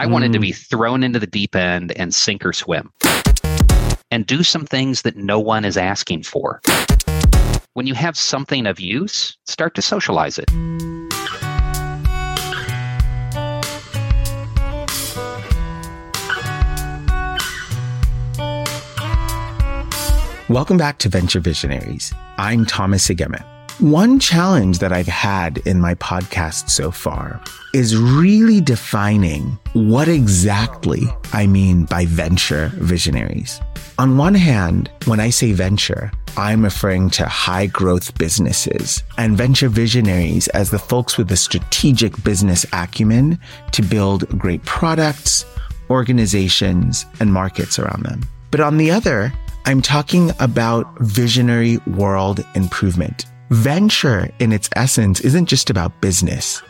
I mm. wanted to be thrown into the deep end and sink or swim and do some things that no one is asking for. When you have something of use, start to socialize it. Welcome back to Venture Visionaries. I'm Thomas Igeme. One challenge that I've had in my podcast so far is really defining what exactly I mean by venture visionaries. On one hand, when I say venture, I'm referring to high growth businesses and venture visionaries as the folks with the strategic business acumen to build great products, organizations, and markets around them. But on the other, I'm talking about visionary world improvement. Venture in its essence isn't just about business.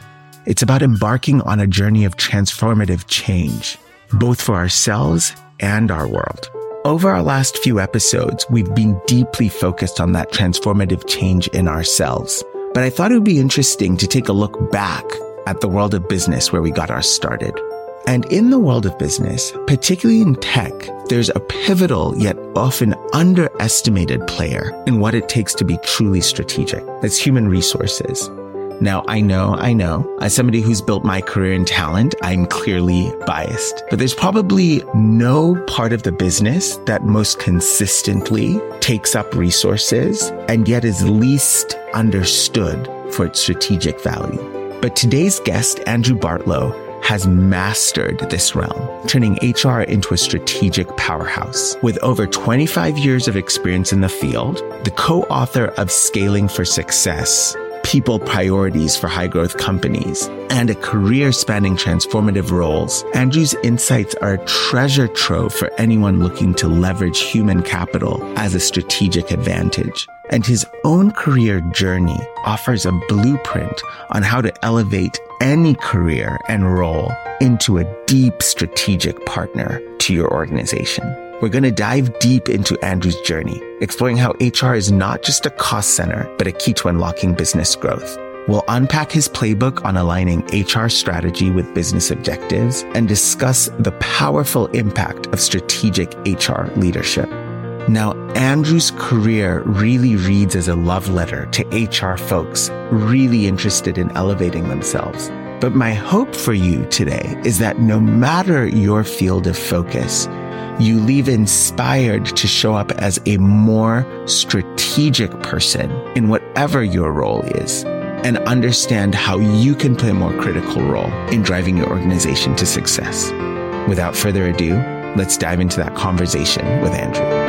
It's about embarking on a journey of transformative change, both for ourselves and our world. Over our last few episodes, we've been deeply focused on that transformative change in ourselves. But I thought it would be interesting to take a look back at the world of business where we got our started. And in the world of business, particularly in tech, there's a pivotal yet often underestimated player in what it takes to be truly strategic. That's human resources. Now, I know, I know, as somebody who's built my career in talent, I'm clearly biased, but there's probably no part of the business that most consistently takes up resources and yet is least understood for its strategic value. But today's guest, Andrew Bartlow, has mastered this realm, turning HR into a strategic powerhouse. With over 25 years of experience in the field, the co-author of Scaling for Success, people priorities for high growth companies, and a career spanning transformative roles, Andrew's insights are a treasure trove for anyone looking to leverage human capital as a strategic advantage and his own career journey offers a blueprint on how to elevate any career and role into a deep strategic partner to your organization. We're going to dive deep into Andrew's journey, exploring how HR is not just a cost center, but a key to unlocking business growth. We'll unpack his playbook on aligning HR strategy with business objectives and discuss the powerful impact of strategic HR leadership. Now, Andrew's career really reads as a love letter to HR folks really interested in elevating themselves. But my hope for you today is that no matter your field of focus, you leave inspired to show up as a more strategic person in whatever your role is and understand how you can play a more critical role in driving your organization to success. Without further ado, let's dive into that conversation with Andrew.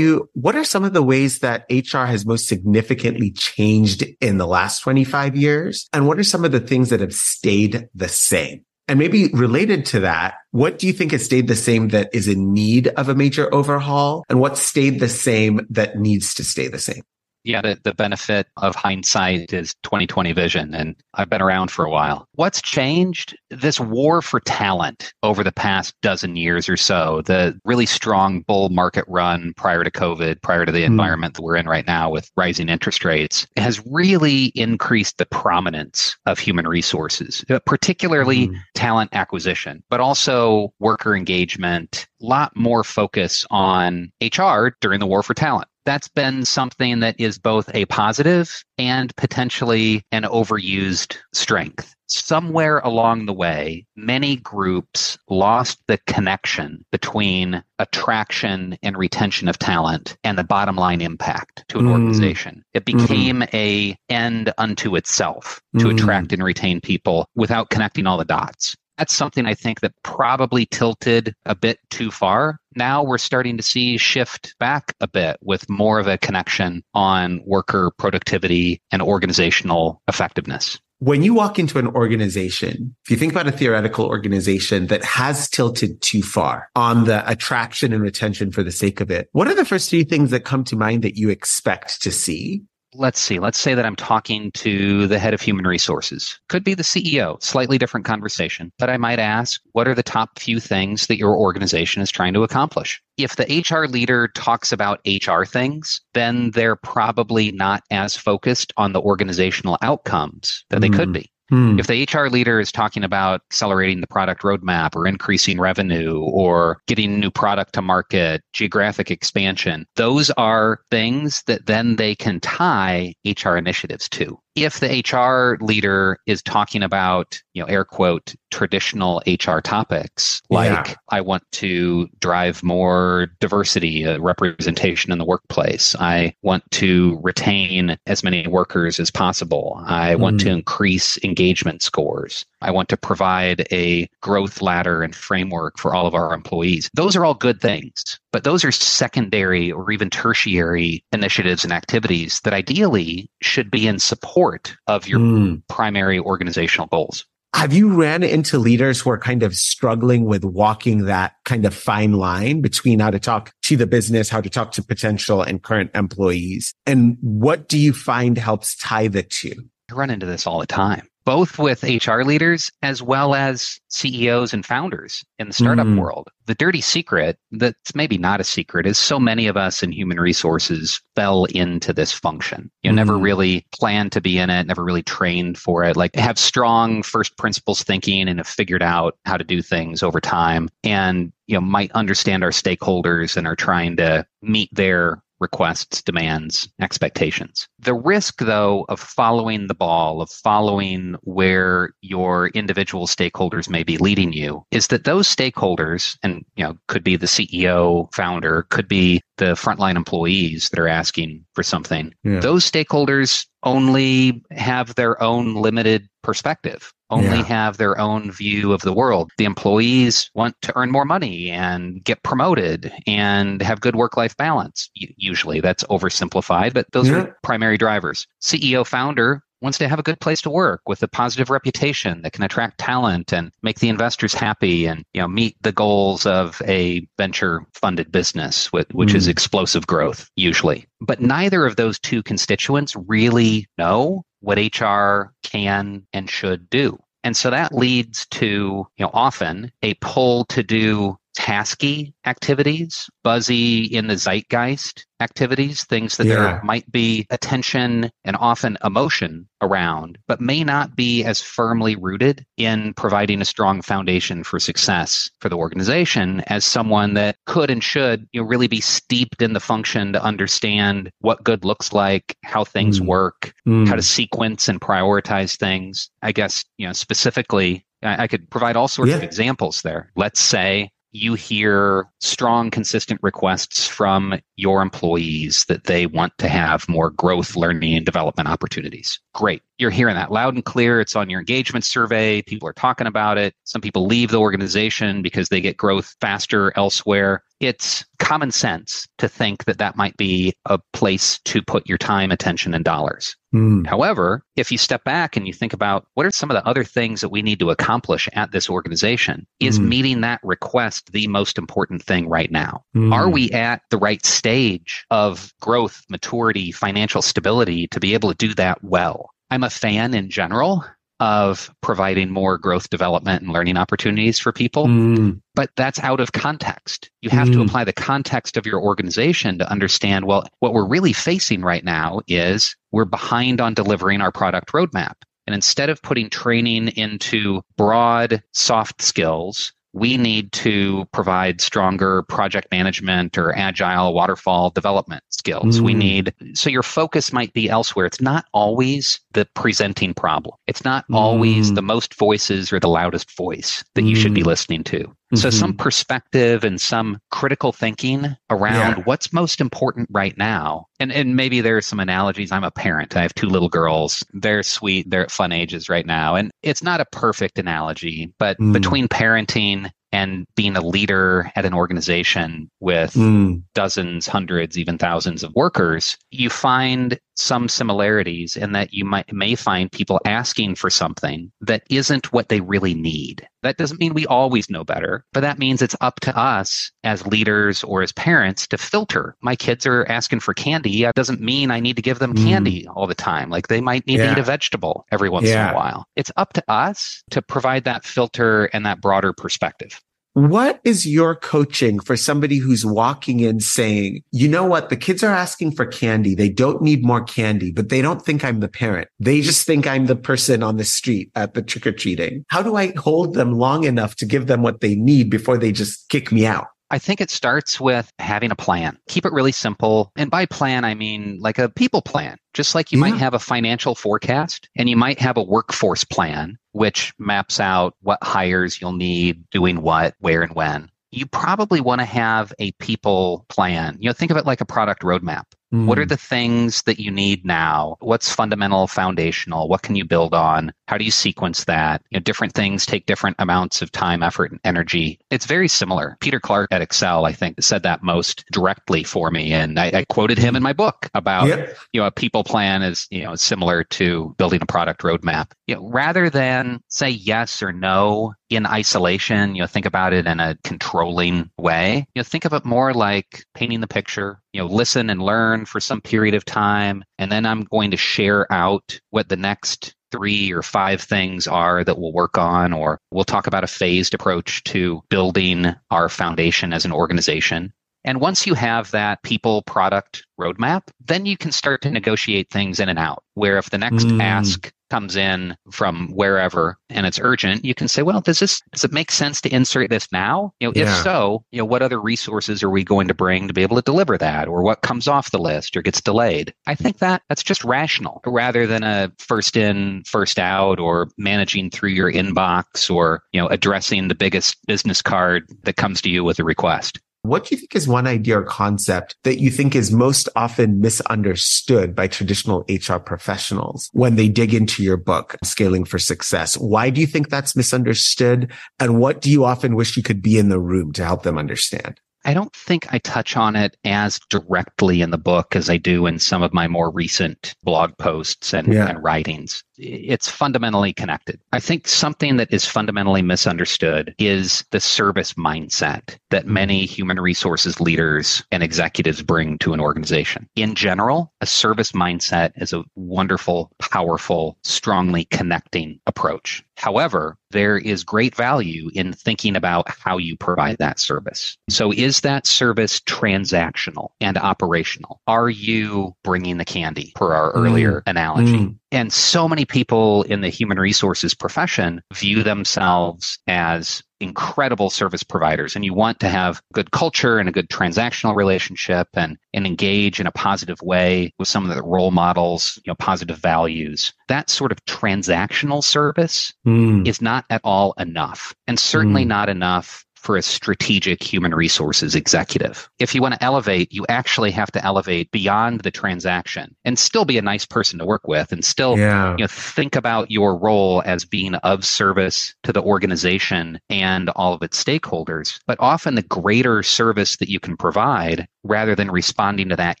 What are some of the ways that HR has most significantly changed in the last 25 years? And what are some of the things that have stayed the same? And maybe related to that, what do you think has stayed the same that is in need of a major overhaul? And what stayed the same that needs to stay the same? Yeah, the, the benefit of hindsight is 2020 vision. And I've been around for a while. What's changed? This war for talent over the past dozen years or so, the really strong bull market run prior to COVID, prior to the mm. environment that we're in right now with rising interest rates, has really increased the prominence of human resources, uh, particularly mm. talent acquisition, but also worker engagement, a lot more focus on HR during the war for talent that's been something that is both a positive and potentially an overused strength. Somewhere along the way, many groups lost the connection between attraction and retention of talent and the bottom line impact to an mm. organization. It mm-hmm. became mm. a end unto itself to mm. attract and retain people without connecting all the dots that's something I think that probably tilted a bit too far. Now we're starting to see shift back a bit with more of a connection on worker productivity and organizational effectiveness. When you walk into an organization, if you think about a theoretical organization that has tilted too far on the attraction and retention for the sake of it, what are the first three things that come to mind that you expect to see let's see, let's say that I'm talking to the head of human resources. Could be the CEO, slightly different conversation. But I might ask, what are the top few things that your organization is trying to accomplish? If the HR leader talks about HR things, then they're probably not as focused on the organizational outcomes that they mm. could be. Hmm. If the HR leader is talking about accelerating the product roadmap or increasing revenue or getting new product to market, geographic expansion, those are things that then they can tie HR initiatives to if the HR leader is talking about, you know, air quote, traditional HR topics, like yeah. I want to drive more diversity, uh, representation in the workplace. I want to retain as many workers as possible. I mm. want to hmm. increase engagement scores. I want to provide a growth ladder and framework for all of our employees. Those are all good things, but those are secondary or even tertiary initiatives and activities that ideally should be in support of your mm. primary organizational goals. Have you ran into leaders who are kind of struggling with walking that kind of fine line between how to talk to the business, how to talk to potential and current employees? And what do you find helps tie the two? I run into this all the time both with HR leaders as well as CEOs and founders in the startup mm. world. The dirty secret that's maybe not a secret is so many of us in human resources fell into this function. You mm. never really planned to be in it, never really trained for it, like have strong first principles thinking and have figured out how to do things over time and you know might understand our stakeholders and are trying to meet their requests, demands, expectations. The risk, though, of following the ball, of following where your individual stakeholders may be leading you, is that those stakeholders, and you know, could be the CEO, founder, could be the frontline employees that are asking for something. Yeah. Those stakeholders only have their own limited perspective only yeah. have their own view of the world. The employees want to earn more money and get promoted and have good work life balance. Usually that's oversimplified, but those yeah. are primary drivers. CEO founder wants to have a good place to work with a positive reputation that can attract talent and make the investors happy and you know meet the goals of a venture funded business with, which mm. is explosive growth usually but neither of those two constituents really know what HR can and should do. And so that leads to, you know, often a pull to do tasky activities, buzzy in the zeitgeist activities, things that yeah. there might be attention and often emotion around, but may not be as firmly rooted in providing a strong foundation for success for the organization as someone that could and should you know, really be steeped in the function to understand what good looks like, how things mm. work, mm. how to sequence and prioritize things. I guess, you know, specifically I, could provide all sorts yeah. of examples there. Let's say you hear strong, consistent requests from your employees that they want to have more growth, learning, and development opportunities. Great. You're hearing that loud and clear. It's on your engagement survey. People are talking about it. Some people leave the organization because they get growth faster elsewhere. It's common sense to think that that might be a place to put your time, attention, and dollars. Mm. However, if you step back and you think about what are some of the other things that we need to accomplish at this organization, is mm. meeting that request the most important thing right now? Mm. Are we at the right stage of growth, maturity, financial stability to be able to do that well? I'm a fan in general of providing more growth development and learning opportunities for people. Mm. But that's out of context. You have mm. to apply the context of your organization to understand well, what we're really facing right now is we're behind on delivering our product roadmap. And instead of putting training into broad soft skills we need to provide stronger project management or agile waterfall development skills. Mm. We need, so your focus might be elsewhere. It's not always the presenting problem. It's not mm. always the most voices or the loudest voice that mm. you should be mm. listening to. Mm-hmm. So some perspective and some critical thinking around yeah. what's most important right now. And and maybe there are some analogies. I'm a parent. I have two little girls. They're sweet. They're at fun ages right now. And it's not a perfect analogy, but mm. between parenting and being a leader at an organization with mm. dozens, hundreds, even thousands of workers, you find some similarities in that you might may find people asking for something that isn't what they really need. That doesn't mean we always know better, but that means it's up to us as leaders or as parents to filter. My kids are asking for candy. That doesn't mean I need to give them mm. candy all the time. Like they might need yeah. to eat a vegetable every once yeah. in a while. It's up to us to provide that filter and that broader perspective. What is your coaching for somebody who's walking in saying, you know what? The kids are asking for candy. They don't need more candy, but they don't think I'm the parent. They just think I'm the person on the street at the trick or treating. How do I hold them long enough to give them what they need before they just kick me out? I think it starts with having a plan. Keep it really simple. And by plan, I mean like a people plan. Just like you yeah. might have a financial forecast and you might have a workforce plan, which maps out what hires you'll need, doing what, where, and when. You probably want to have a people plan. You know, think of it like a product roadmap. Mm. What are hmm. the things that you need now? What's fundamental, foundational? What can you build on? How do you sequence that? You know, different things take different amounts of time, effort, and energy. It's very similar. Peter Clark at Accel, I think, said that most directly for me. And I, I quoted him in my book about, yep. you know, a people plan is, you know, similar to building a product roadmap. You know, rather than say yes or no in isolation, you know, think about it in a controlling way. You know, think of it more like painting the picture, you know, listen and learn for some period of time. And then I'm going to share out what the next three or five things are that we'll work on, or we'll talk about a phased approach to building our foundation as an organization. And once you have that people product roadmap, then you can start to negotiate things in and out. Where if the next mm. ask comes in from wherever and it's urgent, you can say, well, does this, does it make sense to insert this now? You know, yeah. if so, you know, what other resources are we going to bring to be able to deliver that or what comes off the list or gets delayed? I think that that's just rational rather than a first in, first out or managing through your inbox or, you know, addressing the biggest business card that comes to you with a request. What do you think is one idea or concept that you think is most often misunderstood by traditional HR professionals when they dig into your book, Scaling for Success? Why do you think that's misunderstood? And what do you often wish you could be in the room to help them understand? I don't think I touch on it as directly in the book as I do in some of my more recent blog posts and, yeah. and writings it's fundamentally connected. I think something that is fundamentally misunderstood is the service mindset that many human resources leaders and executives bring to an organization. In general, a service mindset is a wonderful, powerful, strongly connecting approach. However, there is great value in thinking about how you provide that service. So is that service transactional and operational? Are you bringing the candy per our earlier mm. analogy? Mm. And so many people in the human resources profession view themselves as incredible service providers and you want to have good culture and a good transactional relationship and, and engage in a positive way with some of the role models, you know, positive values. That sort of transactional service mm. is not at all enough and certainly mm. not enough for a strategic human resources executive. If you want to elevate, you actually have to elevate beyond the transaction and still be a nice person to work with and still yeah. you know, think about your role as being of service to the organization and all of its stakeholders. But often the greater service that you can provide rather than responding to that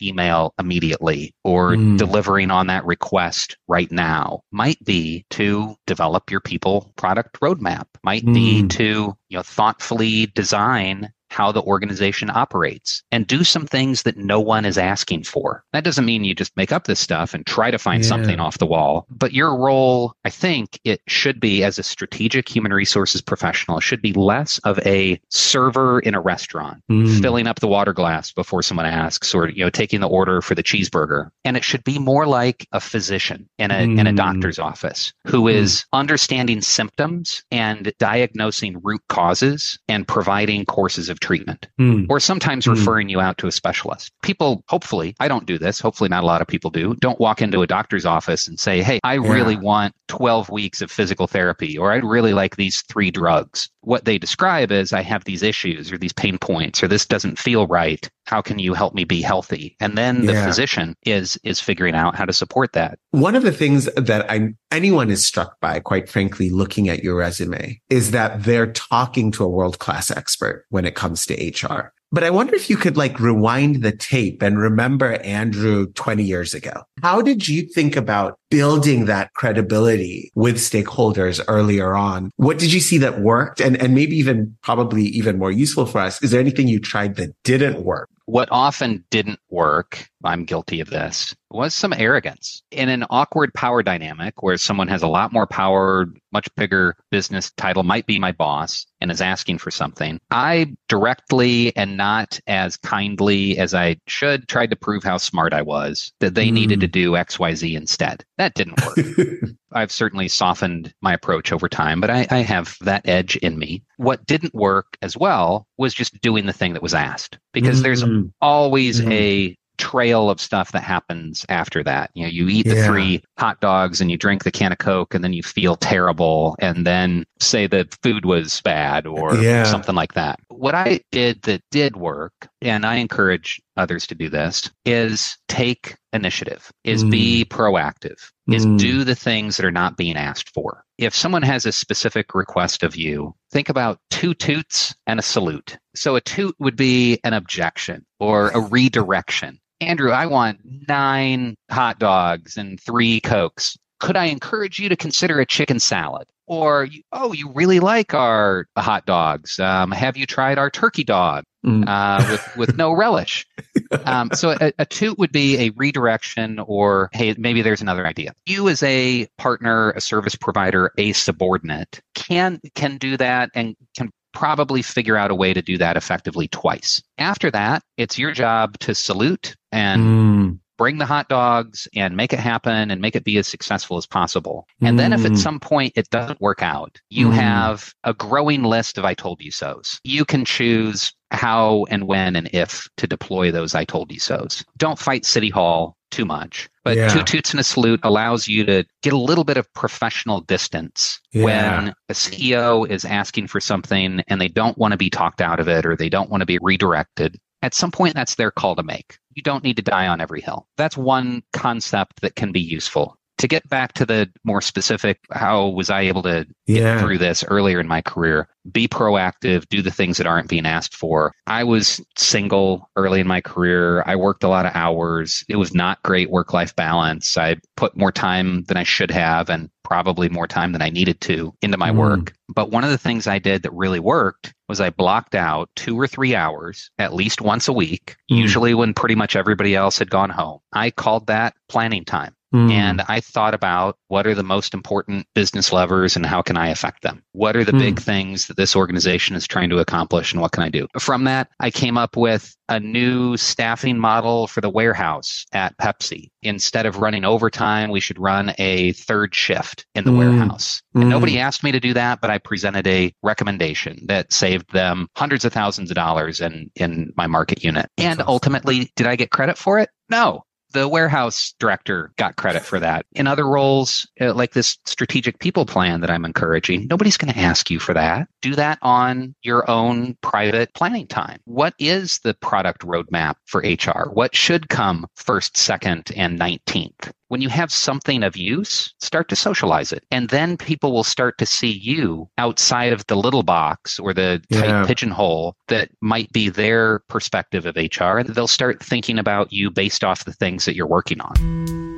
email immediately or mm. delivering on that request right now might be to develop your people product roadmap might mm. be to you know thoughtfully design how the organization operates and do some things that no one is asking for. That doesn't mean you just make up this stuff and try to find yeah. something off the wall, but your role, I think it should be as a strategic human resources professional, it should be less of a server in a restaurant, mm. filling up the water glass before someone asks or, you know, taking the order for the cheeseburger. And it should be more like a physician in a, mm. in a mm. doctor's office who mm. is understanding symptoms and diagnosing root causes and providing courses of treatment mm. or sometimes mm. referring you out to a specialist. People, hopefully, I don't do this. Hopefully, not a lot of people do. Don't walk into a doctor's office and say, Hey, I yeah. really want 12 weeks of physical therapy, or I'd really like these three drugs. What they describe is I have these issues or these pain points, or this doesn't feel right. How can you help me be healthy? And then the yeah. physician is is figuring out how to support that. One of the things that I anyone is struck by, quite frankly, looking at your resume is that they're talking to a world class expert when it comes to HR. But I wonder if you could like rewind the tape and remember Andrew 20 years ago. How did you think about building that credibility with stakeholders earlier on? What did you see that worked? And, and maybe even probably even more useful for us. Is there anything you tried that didn't work? What often didn't work, I'm guilty of this, was some arrogance in an awkward power dynamic where someone has a lot more power, much bigger business title, might be my boss, and is asking for something. I directly and not as kindly as I should tried to prove how smart I was, that they mm. needed to do XYZ instead. That didn't work. I've certainly softened my approach over time, but I, I, have that edge in me. What didn't work as well was just doing the thing that was asked because mm-hmm. there's always mm-hmm. a trail of stuff that happens after that. You know, you eat the yeah. three hot dogs and you drink the can of Coke and then you feel terrible and then say the food was bad or yeah. something like that. What I did that did work, and I encourage others to do this, is take initiative, is mm. be proactive, is mm. do the things that are not being asked for. If someone has a specific request of you, think about two toots and a salute. So a toot would be an objection or a redirection. Andrew, I want nine hot dogs and three Cokes. Could I encourage you to consider a chicken salad? Or, oh, you really like our hot dogs. Um, have you tried our turkey dog mm. uh, with, with no relish? Um, so a, a toot would be a redirection or, hey, maybe there's another idea. You as a partner, a service provider, a subordinate can, can do that and can probably figure out a way to do that effectively twice. After that, it's your job to salute and mm bring the hot dogs and make it happen and make it be as successful as possible. And mm. then if at mm. some point it doesn't work out, you mm. have a growing list of I told you so's. You can choose how and when and if to deploy those I told you so's. Don't fight City Hall too much. But yeah. two toots and a salute allows you to get a little bit of professional distance yeah. when a CEO is asking for something and they don't want to be talked out of it or they don't want to be redirected. At some point, that's their call to make you don't need to die on every hill. That's one concept that can be useful. To get back to the more specific, how was I able to get yeah. through this earlier in my career? Be proactive, do the things that aren't being asked for. I was single early in my career. I worked a lot of hours. It was not great work life balance. I put more time than I should have and probably more time than I needed to into my mm. work. But one of the things I did that really worked was I blocked out two or three hours at least once a week, mm. usually when pretty much everybody else had gone home. I called that planning time. Mm. And I thought about what are the most important business levers and how can I affect them? What are the mm. big things that this organization is trying to accomplish and what can I do? From that, I came up with a new staffing model for the warehouse at Pepsi. Instead of running overtime, we should run a third shift in the mm. warehouse. And mm. nobody asked me to do that, but I presented a recommendation that saved them hundreds of thousands of dollars in, in my market unit. And ultimately, did I get credit for it? No, the warehouse director got credit for that. In other roles, uh, like this strategic people plan that I'm encouraging, nobody's going to ask you for that. Do that on your own private planning time. What is the product roadmap for HR? What should come first, second, and 19th? when you have something of use, start to socialize it. And then people will start to see you outside of the little box or the tight yeah. pigeonhole that might be their perspective of HR. And they'll start thinking about you based off the things that you're working on.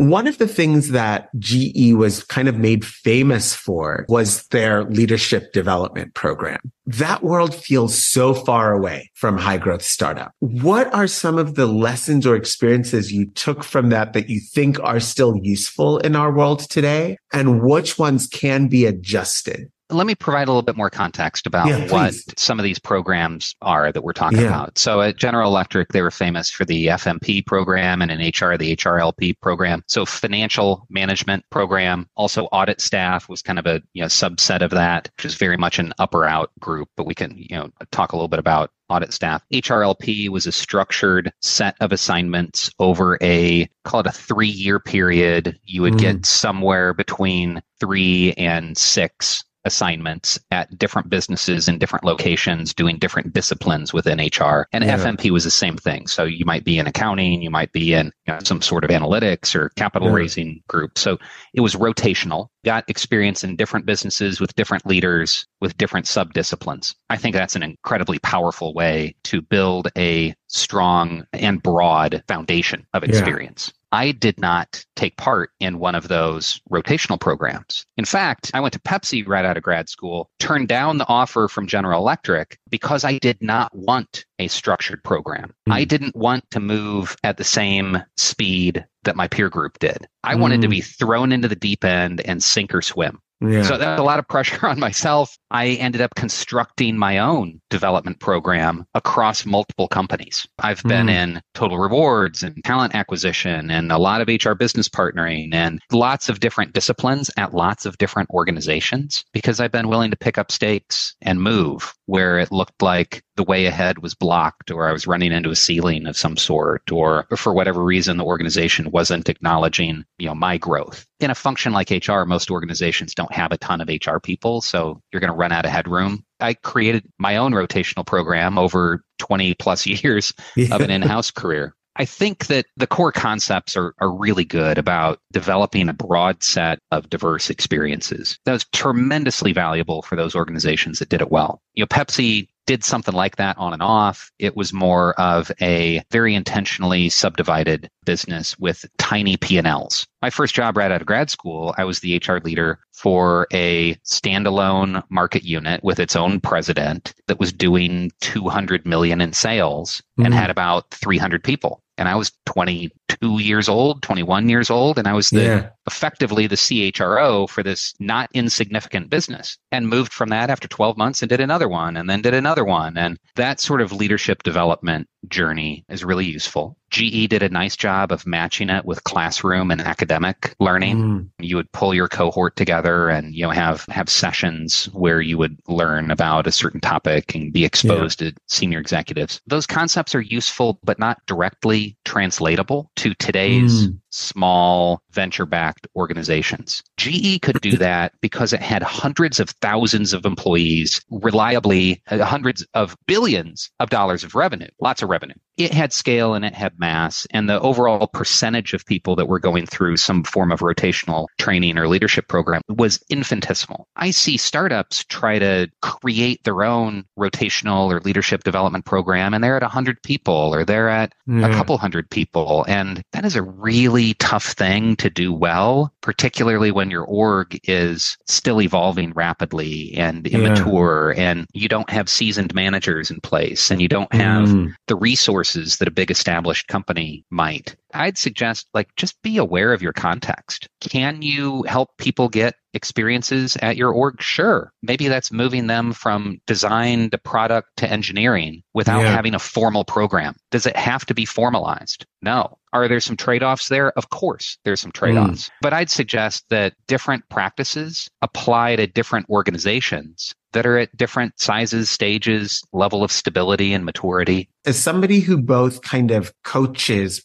One of the things that GE was kind of made famous for was their leadership development program. That world feels so far away from high growth startup. What are some of the lessons or experiences you took from that that you think are still useful in our world today? And which ones can be adjusted? Let me provide a little bit more context about yeah, what some of these programs are that we're talking yeah. about. So at General Electric, they were famous for the FMP program and in HR, the HRLP program. So financial management program, also audit staff was kind of a you know, subset of that, which is very much an upper out group, but we can, you know, talk a little bit about audit staff. HRLP was a structured set of assignments over a call it a three year period. You would mm. get somewhere between three and six assignments at different businesses in different locations doing different disciplines within HR. And yeah. FMP was the same thing. So you might be in accounting, you might be in you know, some sort of analytics or capital yeah. raising group. So it was rotational. Got experience in different businesses with different leaders with different sub disciplines. I think that's an incredibly powerful way to build a strong and broad foundation of experience. Yeah. I did not take part in one of those rotational programs. In fact, I went to Pepsi right out of grad school, turned down the offer from General Electric because I did not want a structured program. Mm. I didn't want to move at the same speed that my peer group did. I mm. wanted to hmm. be thrown into the deep end and sink or swim. Yeah. So that was a lot of pressure on myself. I ended up constructing my own development program across multiple companies. I've been mm. in total rewards and talent acquisition and a lot of HR business partnering and lots of different disciplines at lots of different organizations because I've been willing to pick up stakes and move where it looked like the way ahead was blocked or I was running into a ceiling of some sort or for whatever reason the organization wasn't acknowledging, you know, my growth. In a function like HR, most organizations don't have a ton of HR people, so you're going to run out of headroom. I created my own rotational program over 20 plus years yeah. of an in-house career. I think that the core concepts are, are really good about developing a broad set of diverse experiences. That was tremendously valuable for those organizations that did it well. You know, Pepsi did something like that on and off. It was more of a very intentionally subdivided business with tiny P&Ls. My first job right out of grad school, I was the HR leader for a standalone market unit with its own president that was doing 200 million in sales mm-hmm. and had about 300 people and I was 22 years old, 21 years old, and I was the yeah. effectively the CHRO for this not insignificant business and moved from that after 12 months and did another one and then did another one. And that sort of leadership development journey is really useful. GE did a nice job of matching it with classroom and academic learning. Mm. You would pull your cohort together and you know have have sessions where you would learn about a certain topic and be exposed yeah. to senior executives. Those concepts are useful but not directly translatable to today's mm small venture backed organizations. GE could do that because it had hundreds of thousands of employees, reliably uh, hundreds of billions of dollars of revenue, lots of revenue. It had scale and it had mass, and the overall percentage of people that were going through some form of rotational training or leadership program was infinitesimal. I see startups try to create their own rotational or leadership development program, and they're at 100 people or they're at a couple hundred people. And that is a really really tough thing to do well, particularly when your org is still evolving rapidly and immature yeah. and you don't have seasoned managers in place and you don't have mm. the resources that a big established company might. I'd suggest like just be aware of your context. Can you help people get experiences at your org? Sure. Maybe that's moving them from design to product to engineering without yeah. having a formal program. Does it have to be formalized? No. Are there some trade offs there? Of course, there's some trade offs. Mm. But I'd suggest that different practices apply to different organizations that are at different sizes, stages, level of stability and maturity. As somebody who both kind of coaches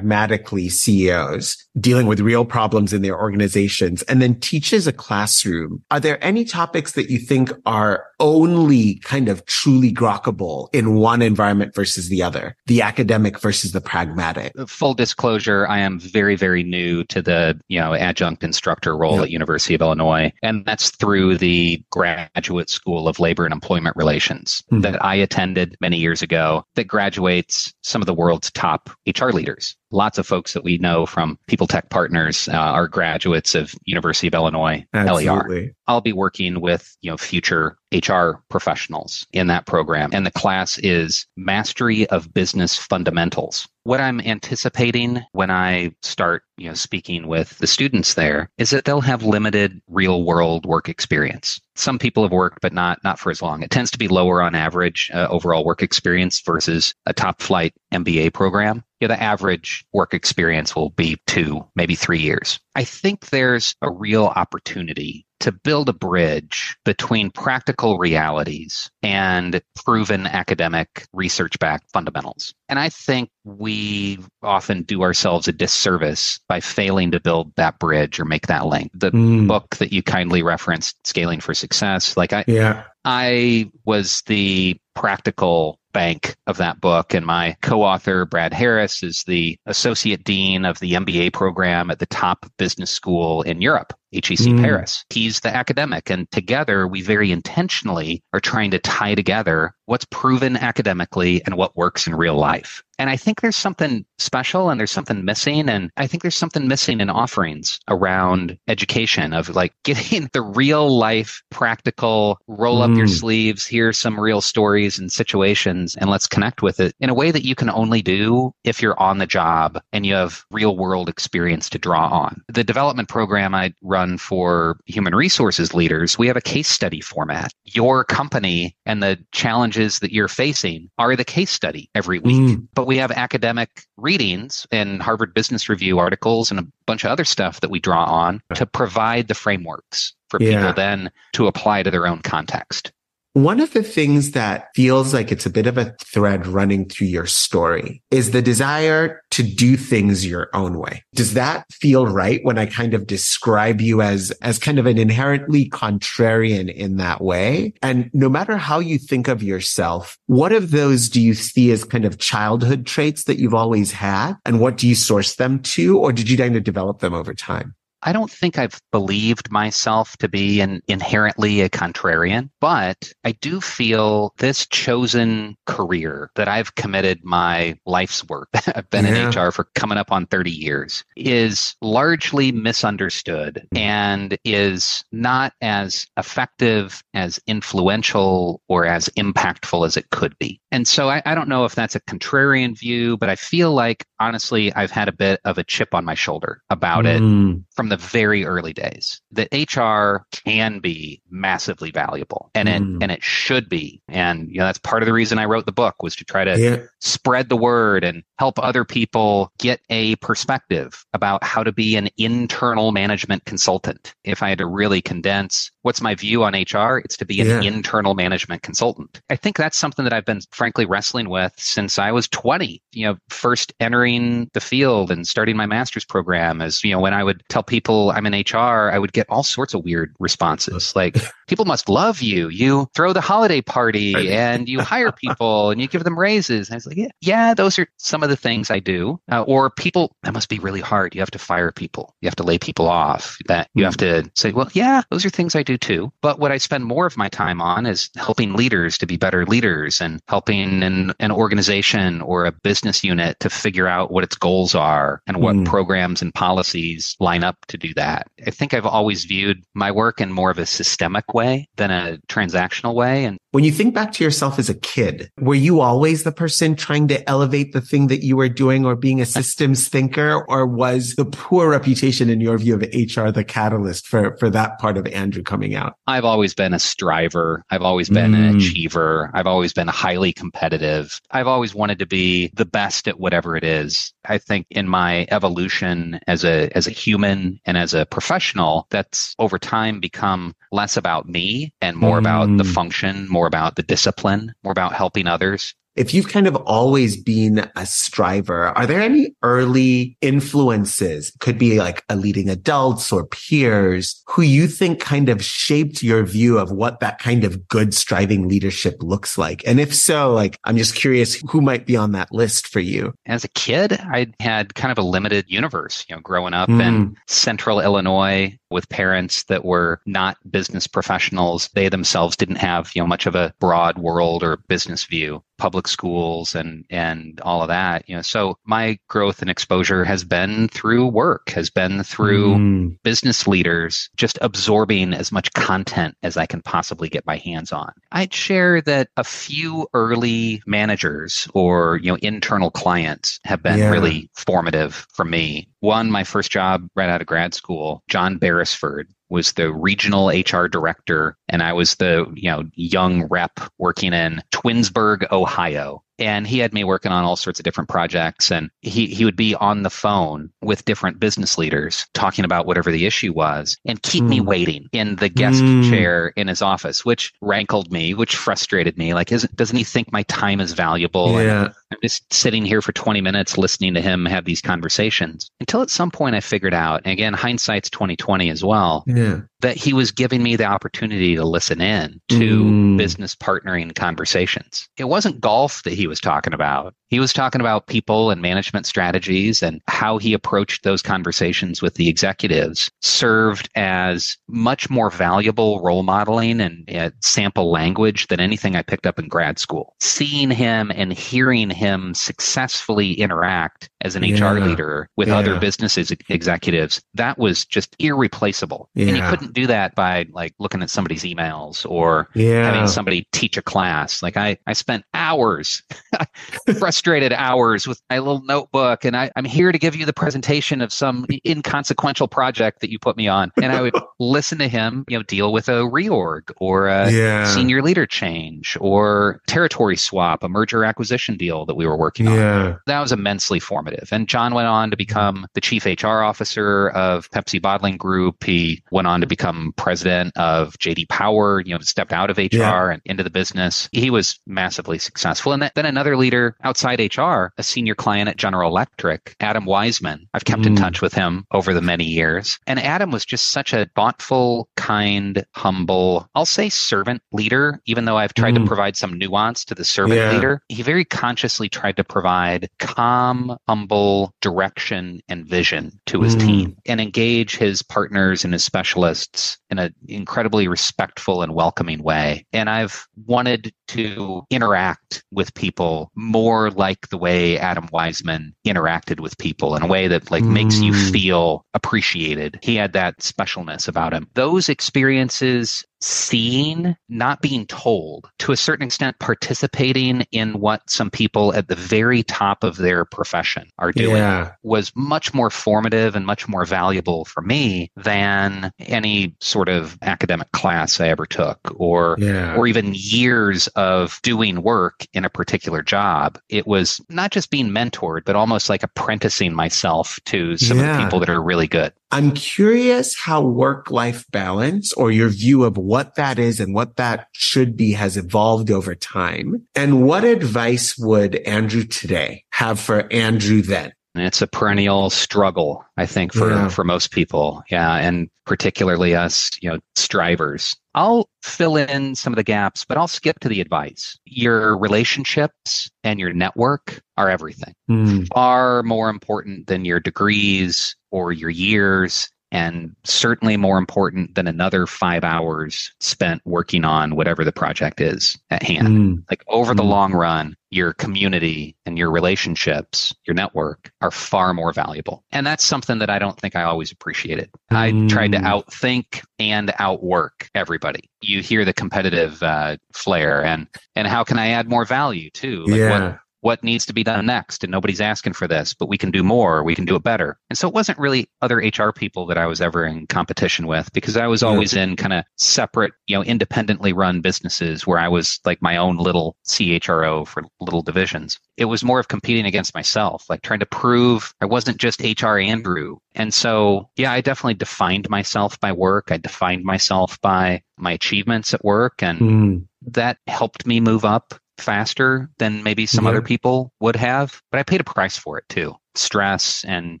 pragmatically CEOs dealing with real problems in their organizations and then teaches a classroom, are there any topics that you think are only kind of truly grokkable in one environment versus the other, the academic versus the pragmatic? Full disclosure, I am very, very new to the, you know, adjunct instructor role yep. at University of Illinois. And that's through the graduate school of labor and employment relations mm-hmm. that I attended many years ago that graduates some of the world's top HR leaders lots of folks that we know from People Tech Partners uh, are graduates of University of Illinois Absolutely. LER. I'll be working with you know future HR professionals in that program, and the class is Mastery of Business Fundamentals. What I'm anticipating when I start you know speaking with the students there is that they'll have limited real world work experience. Some people have worked, but not not for as long. It tends to be lower on average uh, overall work experience versus a top flight MBA program you know, the average work experience will be two, maybe three years. I think there's a real opportunity to build a bridge between practical realities and proven academic research backed fundamentals. And I think we often do ourselves a disservice by failing to build that bridge or make that link. The mm. book that you kindly referenced, Scaling for Success, like I, yeah. I was the practical bank of that book. And my co author, Brad Harris, is the associate dean of the MBA program at the top business school in Europe. HEC mm. Paris. He's the academic. And together, we very intentionally are trying to tie together what's proven academically and what works in real life. And I think there's something special and there's something missing. And I think there's something missing in offerings around education of like getting the real life, practical, roll up your mm. sleeves, here's some real stories and situations, and let's connect with it in a way that you can only do if you're on the job and you have real world experience to draw on. The development program I run for human resources leaders, we have a case study format. Your company and the challenges that you're facing are the case study every week. Mm. But we have academic readings and Harvard Business Review articles and a bunch of other stuff that we draw on to provide the frameworks for yeah. people then to apply to their own context. One of the things that feels like it's a bit of a thread running through your story is the desire to do things your own way. Does that feel right when I kind of describe you as, as kind of an inherently contrarian in that way? And no matter how you think of yourself, what of those do you see as kind of childhood traits that you've always had? And what do you source them to? Or did you kind of develop them over time? I don't think I've believed myself to be an inherently a contrarian, but I do feel this chosen career that I've committed my life's work, I've been yeah. in HR for coming up on 30 years, is largely misunderstood and is not as effective, as influential, or as impactful as it could be. And so I, I don't know if that's a contrarian view, but I feel like honestly, I've had a bit of a chip on my shoulder about mm. it from the very early days that HR can be massively valuable and it mm. and it should be. And you know that's part of the reason I wrote the book was to try to yeah. spread the word and help other people get a perspective about how to be an internal management consultant. If I had to really condense what's my view on HR, it's to be an yeah. internal management consultant. I think that's something that I've been frankly wrestling with since I was 20, you know, first entering the field and starting my master's program as, you know, when I would tell people I'm in HR, I would get all sorts of weird responses. Like people must love you. You throw the holiday party and you hire people and you give them raises. And I was like, yeah, yeah, those are some of the things I do. Uh, or people, that must be really hard. You have to fire people. You have to lay people off. That you have to say, well, yeah, those are things I do too. But what I spend more of my time on is helping leaders to be better leaders and helping an, an organization or a business unit to figure out what its goals are and what mm. programs and policies line up to do that. I think I've always viewed my work in more of a systemic way than a transactional way. And when you think back to yourself as a kid, were you always the person trying to elevate the thing that you were doing or being a systems thinker? Or was the poor reputation in your view of HR the catalyst for, for that part of Andrew coming out? I've always been a striver. I've always been mm. an achiever. I've always been highly competitive. I've always wanted to be the best at whatever it is. I think in my evolution as a, as a human and as a professional, that's over time become less about me and more mm. about the mm. function, more about the discipline, more about helping others if you've kind of always been a striver, are there any early influences? Could be like a leading adults or peers who you think kind of shaped your view of what that kind of good striving leadership looks like. And if so, like, I'm just curious who might be on that list for you. As a kid, I had kind of a limited universe, you know, growing up mm. in central Illinois with parents that were not business professionals. They themselves didn't have, you know, much of a broad world or business view public schools and and all of that you know so my growth and exposure has been through work has been through mm. business leaders just absorbing as much content as i can possibly get my hands on i'd share that a few early managers or you know internal clients have been yeah. really formative for me one my first job right out of grad school. John beresford was the regional HR director, and I was the you know young rep working in Twinsburg, Ohio, and he had me working on all sorts of different projects and he, he would be on the phone with different business leaders talking about whatever the issue was and keep mm. me hmm. waiting in the guest mm. chair in his office, which rankled me, which frustrated me. Like, isn't, doesn't he think my time is valuable? Yeah. And I'm just sitting here for 20 minutes listening to him have these conversations until at some point I figured out, and again, hindsight's 2020 as well. Yeah that he was giving me the opportunity to listen in to mm. business partnering conversations. It wasn't golf that he was talking about. He was talking about people and management strategies and how he approached those conversations with the executives served as much more valuable role modeling and uh, sample language than anything I picked up in grad school. Seeing him and hearing him successfully interact as an yeah. HR leader with yeah. other business executives, that was just irreplaceable. Yeah. And you couldn't do that by like looking at somebody's emails or having somebody teach a class. Like I, I spent hours frustrated hours with my little notebook and I, am here to give you the presentation of some inconsequential project that you put me on. And I would listen to him, you know, deal with a reorg or a yeah. senior leader change or territory swap, a merger acquisition deal that we were working yeah. on. That was immensely formative. And John went on to become the chief HR officer of Pepsi Bottling Group. He went on to become president of JD Power, you know, stepped out of HR yeah. and into the business. He was massively successful. And then another leader outside HR, a senior client at General Electric, Adam Wiseman. I've kept mm. in touch with him over the many years. And Adam was just such a thoughtful, kind, humble, I'll say servant leader, even though I've tried mm. to provide some nuance to the servant yeah. leader. He very consciously tried to provide calm, humble direction and vision to his mm. team and engage his partners and his specialists in an incredibly respectful and welcoming way. And I've wanted to interact with people more like the way Adam Wiseman interacted with people in a way that like mm. makes you mm. feel appreciated. He had that specialness about him. Those experiences seeing, not being told, to a certain extent, participating in what some people at the very top of their profession are doing yeah. was much more formative and much more valuable for me than any sort of academic class I ever took or yeah. or even years of doing work in a particular job. It was not just being mentored, but almost like apprenticing myself to some yeah. of the people that are really good. I'm curious how work life balance or your view of what that is and what that should be has evolved over time. And what advice would Andrew today have for Andrew then? It's a perennial struggle, I think, for, yeah. for most people. Yeah. And particularly us, you know, strivers. I'll fill in some of the gaps, but I'll skip to the advice. Your relationships and your network are everything. Mm. Far more important than your degrees or your years and certainly more important than another five hours spent working on whatever the project is at hand. Mm. Like over mm. the long run, your community and your relationships, your network are far more valuable. And that's something that I don't think I always appreciated. Mm. I tried to outthink and outwork everybody. You hear the competitive uh, flair and and how can I add more value too? Like yeah. what what needs to be done next and nobody's asking for this but we can do more we can do it better. And so it wasn't really other hr people that i was ever in competition with because i was always in kind of separate you know independently run businesses where i was like my own little chro for little divisions. It was more of competing against myself like trying to prove i wasn't just hr andrew. And so yeah i definitely defined myself by work. I defined myself by my achievements at work and mm. that helped me move up faster than maybe some yeah. other people would have, but I paid a price for it too. Stress and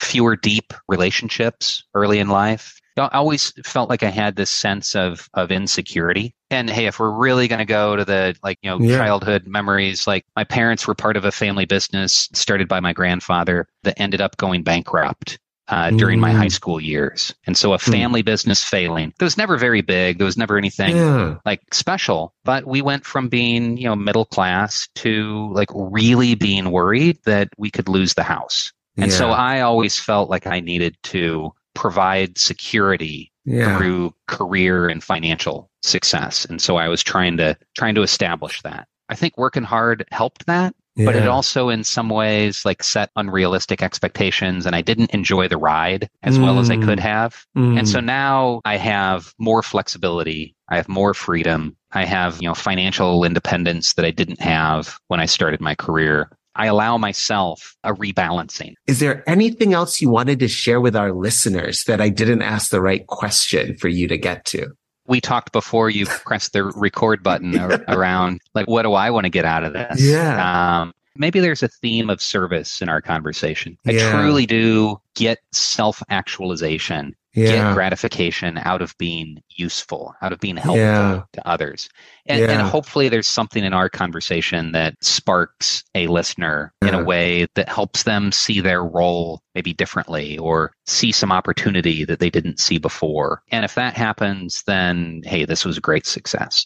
fewer deep relationships early in life. I always felt like I had this sense of of insecurity. And hey, if we're really going to go to the like, you know, yeah. childhood memories, like my parents were part of a family business started by my grandfather that ended up going bankrupt uh, during mm. my high mm. school years. And so a mm. family mm. business failing. It was never very big. There was never anything yeah. like special, but we went from being, you know, middle class to like really being worried that we could lose the house. And yeah. so I always felt like I needed to provide security yeah. through career and financial success. And so I was trying to trying to establish that. I think working hard helped that yeah. but it also in some ways like set unrealistic expectations and I didn't enjoy the ride as mm. well as I could mm. have. Mm. And so now I have more flexibility. I have more freedom I have, you know, financial independence that I didn't have when I started my career. I allow myself a rebalancing. Is there anything else you wanted to share with our listeners that I didn't ask the right question for you to get to? We talked before you pressed the record button around like, what do I want to get out of this? Yeah. Um, maybe there's a theme of service in our conversation. I yeah. truly do get self actualization yeah. get gratification out of being useful, out of being helpful yeah. to others. And, yeah. and, hopefully there's something in our conversation that sparks a listener in a way that helps them see their role maybe differently or see some opportunity that they didn't see before. And if that happens, then hey, this was a great success.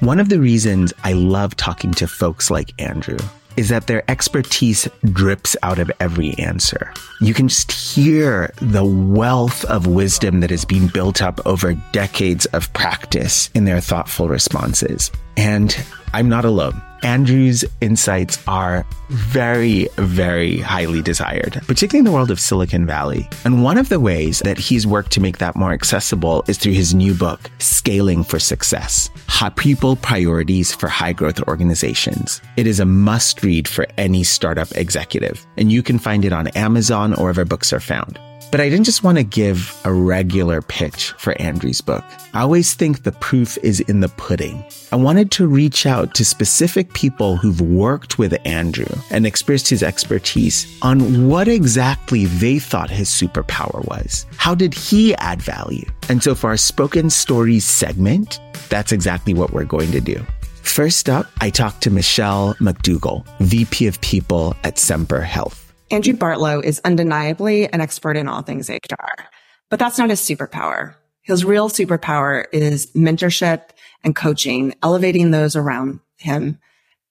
One of the reasons I love talking to folks like Andrew is that their expertise drips out of every answer. You can just hear the wealth of wisdom that has been built up over decades of practice in their thoughtful responses. And I'm not alone. Andrew's insights are very, very highly desired, particularly in the world of Silicon Valley. And one of the ways that he's worked to make that more accessible is through his new book, Scaling for Success High People Priorities for High Growth Organizations. It is a must read for any startup executive, and you can find it on Amazon or wherever books are found. But I didn't just want to give a regular pitch for Andrew's book. I always think the proof is in the pudding. I wanted to reach out to specific people who've worked with Andrew and expressed his expertise on what exactly they thought his superpower was. How did he add value? And so for our spoken stories segment, that's exactly what we're going to do. First up, I talked to Michelle McDougall, VP of People at Sempre Health. Andrew Bartlow is undeniably an expert in all things HR, but that's not his superpower. His real superpower is mentorship and coaching, elevating those around him,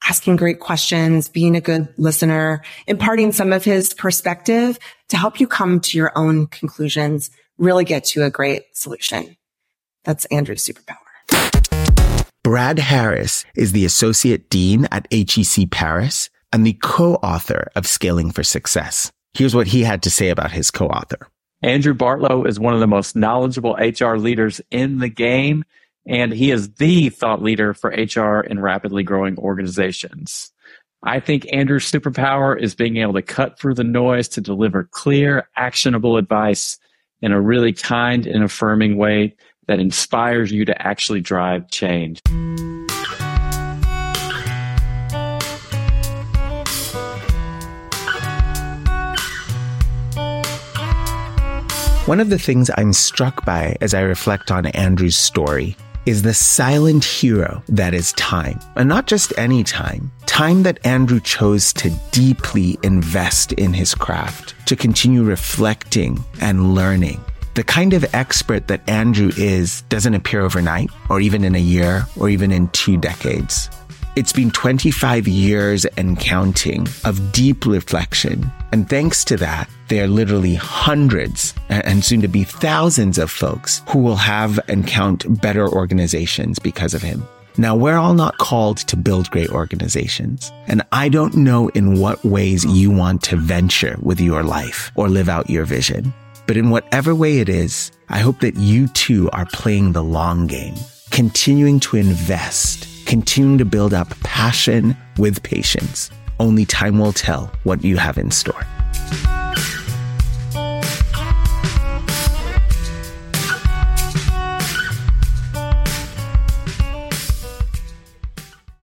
asking great questions, being a good listener, imparting some of his perspective to help you come to your own conclusions, really get to a great solution. That's Andrew's superpower. Brad Harris is the associate dean at HEC Paris and the co-author of Scaling for Success. Here's what he had to say about his co-author. Andrew Bartlow is one of the most knowledgeable HR leaders in the game, and he is the thought leader for HR in rapidly growing organizations. I think Andrew's superpower is being able to cut through the noise to deliver clear, actionable advice in a really kind and affirming way that inspires you to actually drive change. One of the things I'm struck by as I reflect on Andrew's story is the silent hero that is time. And not just any time, time that Andrew chose to deeply invest in his craft, to continue reflecting and learning. The kind of expert that Andrew is doesn't appear overnight, or even in a year, or even in two decades. It's been 25 years and counting of deep reflection. And thanks to that, there are literally hundreds and soon to be thousands of folks who will have and count better organizations because of him. Now, we're all not called to build great organizations. And I don't know in what ways you want to venture with your life or live out your vision. But in whatever way it is, I hope that you too are playing the long game, continuing to invest continuing to build up passion with patience. Only time will tell what you have in store.